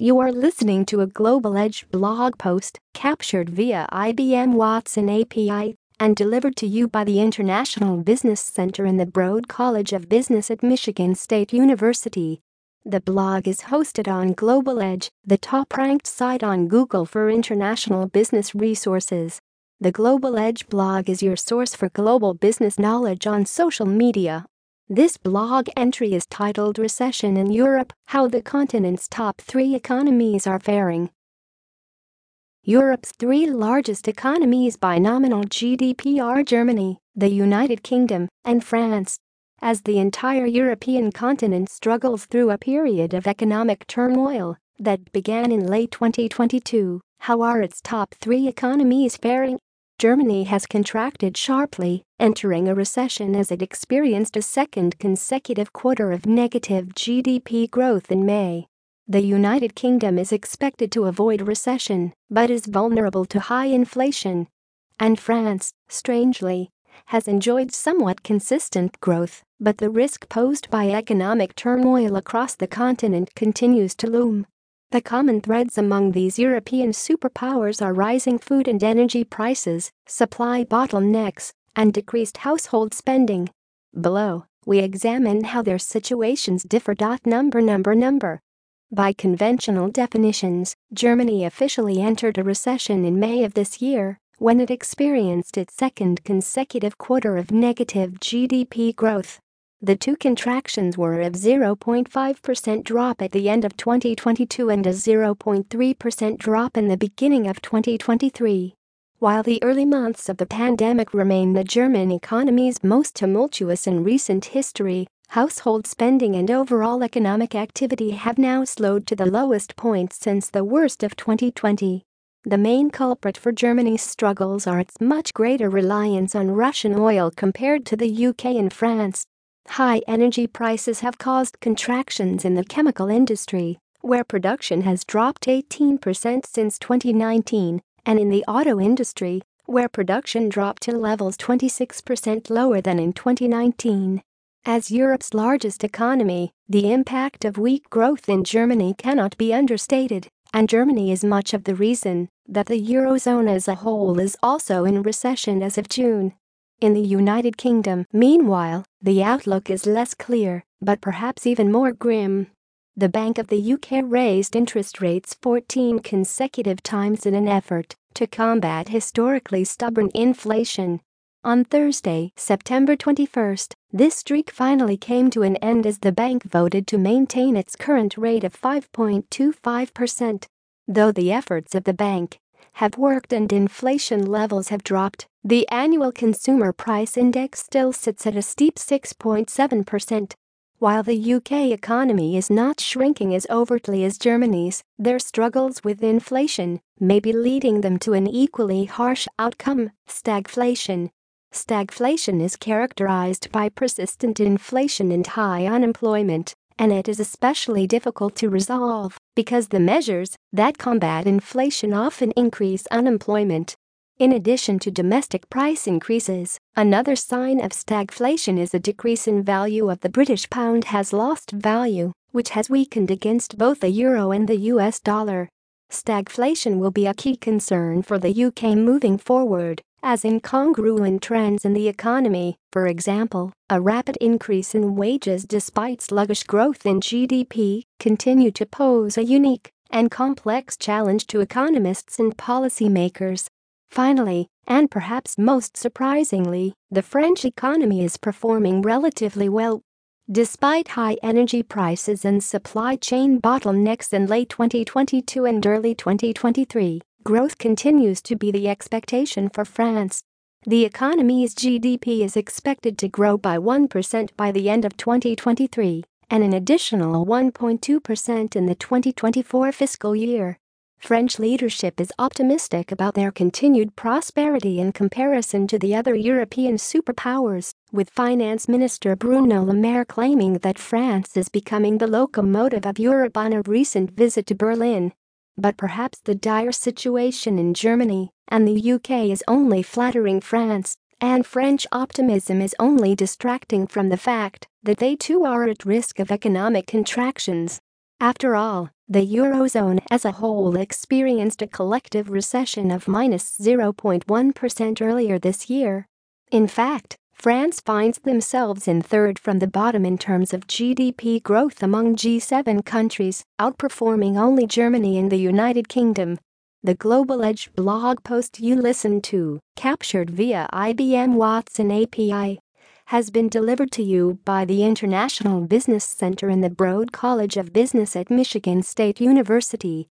You are listening to a Global Edge blog post captured via IBM Watson API and delivered to you by the International Business Center in the Broad College of Business at Michigan State University. The blog is hosted on Global Edge, the top ranked site on Google for international business resources. The Global Edge blog is your source for global business knowledge on social media, this blog entry is titled Recession in Europe How the Continent's Top Three Economies Are Faring. Europe's three largest economies by nominal GDP are Germany, the United Kingdom, and France. As the entire European continent struggles through a period of economic turmoil that began in late 2022, how are its top three economies faring? Germany has contracted sharply, entering a recession as it experienced a second consecutive quarter of negative GDP growth in May. The United Kingdom is expected to avoid recession but is vulnerable to high inflation. And France, strangely, has enjoyed somewhat consistent growth, but the risk posed by economic turmoil across the continent continues to loom. The common threads among these European superpowers are rising food and energy prices, supply bottlenecks, and decreased household spending. Below, we examine how their situations differ. Number number number. By conventional definitions, Germany officially entered a recession in May of this year when it experienced its second consecutive quarter of negative GDP growth. The two contractions were a 0.5% drop at the end of 2022 and a 0.3% drop in the beginning of 2023. While the early months of the pandemic remain the German economy's most tumultuous in recent history, household spending and overall economic activity have now slowed to the lowest point since the worst of 2020. The main culprit for Germany's struggles are its much greater reliance on Russian oil compared to the UK and France. High energy prices have caused contractions in the chemical industry, where production has dropped 18% since 2019, and in the auto industry, where production dropped to levels 26% lower than in 2019. As Europe's largest economy, the impact of weak growth in Germany cannot be understated, and Germany is much of the reason that the Eurozone as a whole is also in recession as of June. In the United Kingdom, meanwhile, the outlook is less clear, but perhaps even more grim. The Bank of the UK raised interest rates 14 consecutive times in an effort to combat historically stubborn inflation. On Thursday, September 21, this streak finally came to an end as the bank voted to maintain its current rate of 5.25%. Though the efforts of the bank have worked and inflation levels have dropped, the annual consumer price index still sits at a steep 6.7%. While the UK economy is not shrinking as overtly as Germany's, their struggles with inflation may be leading them to an equally harsh outcome stagflation. Stagflation is characterized by persistent inflation and high unemployment, and it is especially difficult to resolve because the measures that combat inflation often increase unemployment. In addition to domestic price increases, another sign of stagflation is a decrease in value of the British pound has lost value, which has weakened against both the euro and the US dollar. Stagflation will be a key concern for the UK moving forward, as incongruent trends in the economy, for example, a rapid increase in wages despite sluggish growth in GDP, continue to pose a unique and complex challenge to economists and policymakers. Finally, and perhaps most surprisingly, the French economy is performing relatively well. Despite high energy prices and supply chain bottlenecks in late 2022 and early 2023, growth continues to be the expectation for France. The economy's GDP is expected to grow by 1% by the end of 2023 and an additional 1.2% in the 2024 fiscal year. French leadership is optimistic about their continued prosperity in comparison to the other European superpowers, with Finance Minister Bruno Le Maire claiming that France is becoming the locomotive of Europe on a recent visit to Berlin. But perhaps the dire situation in Germany and the UK is only flattering France, and French optimism is only distracting from the fact that they too are at risk of economic contractions. After all, The Eurozone as a whole experienced a collective recession of minus 0.1 earlier this year. In fact, France finds themselves in third from the bottom in terms of GDP growth among G7 countries, outperforming only Germany and the United Kingdom. The Global Edge blog post you listened to, captured via IBM Watson API, has been delivered to you by the International Business Center in the Broad College of Business at Michigan State University.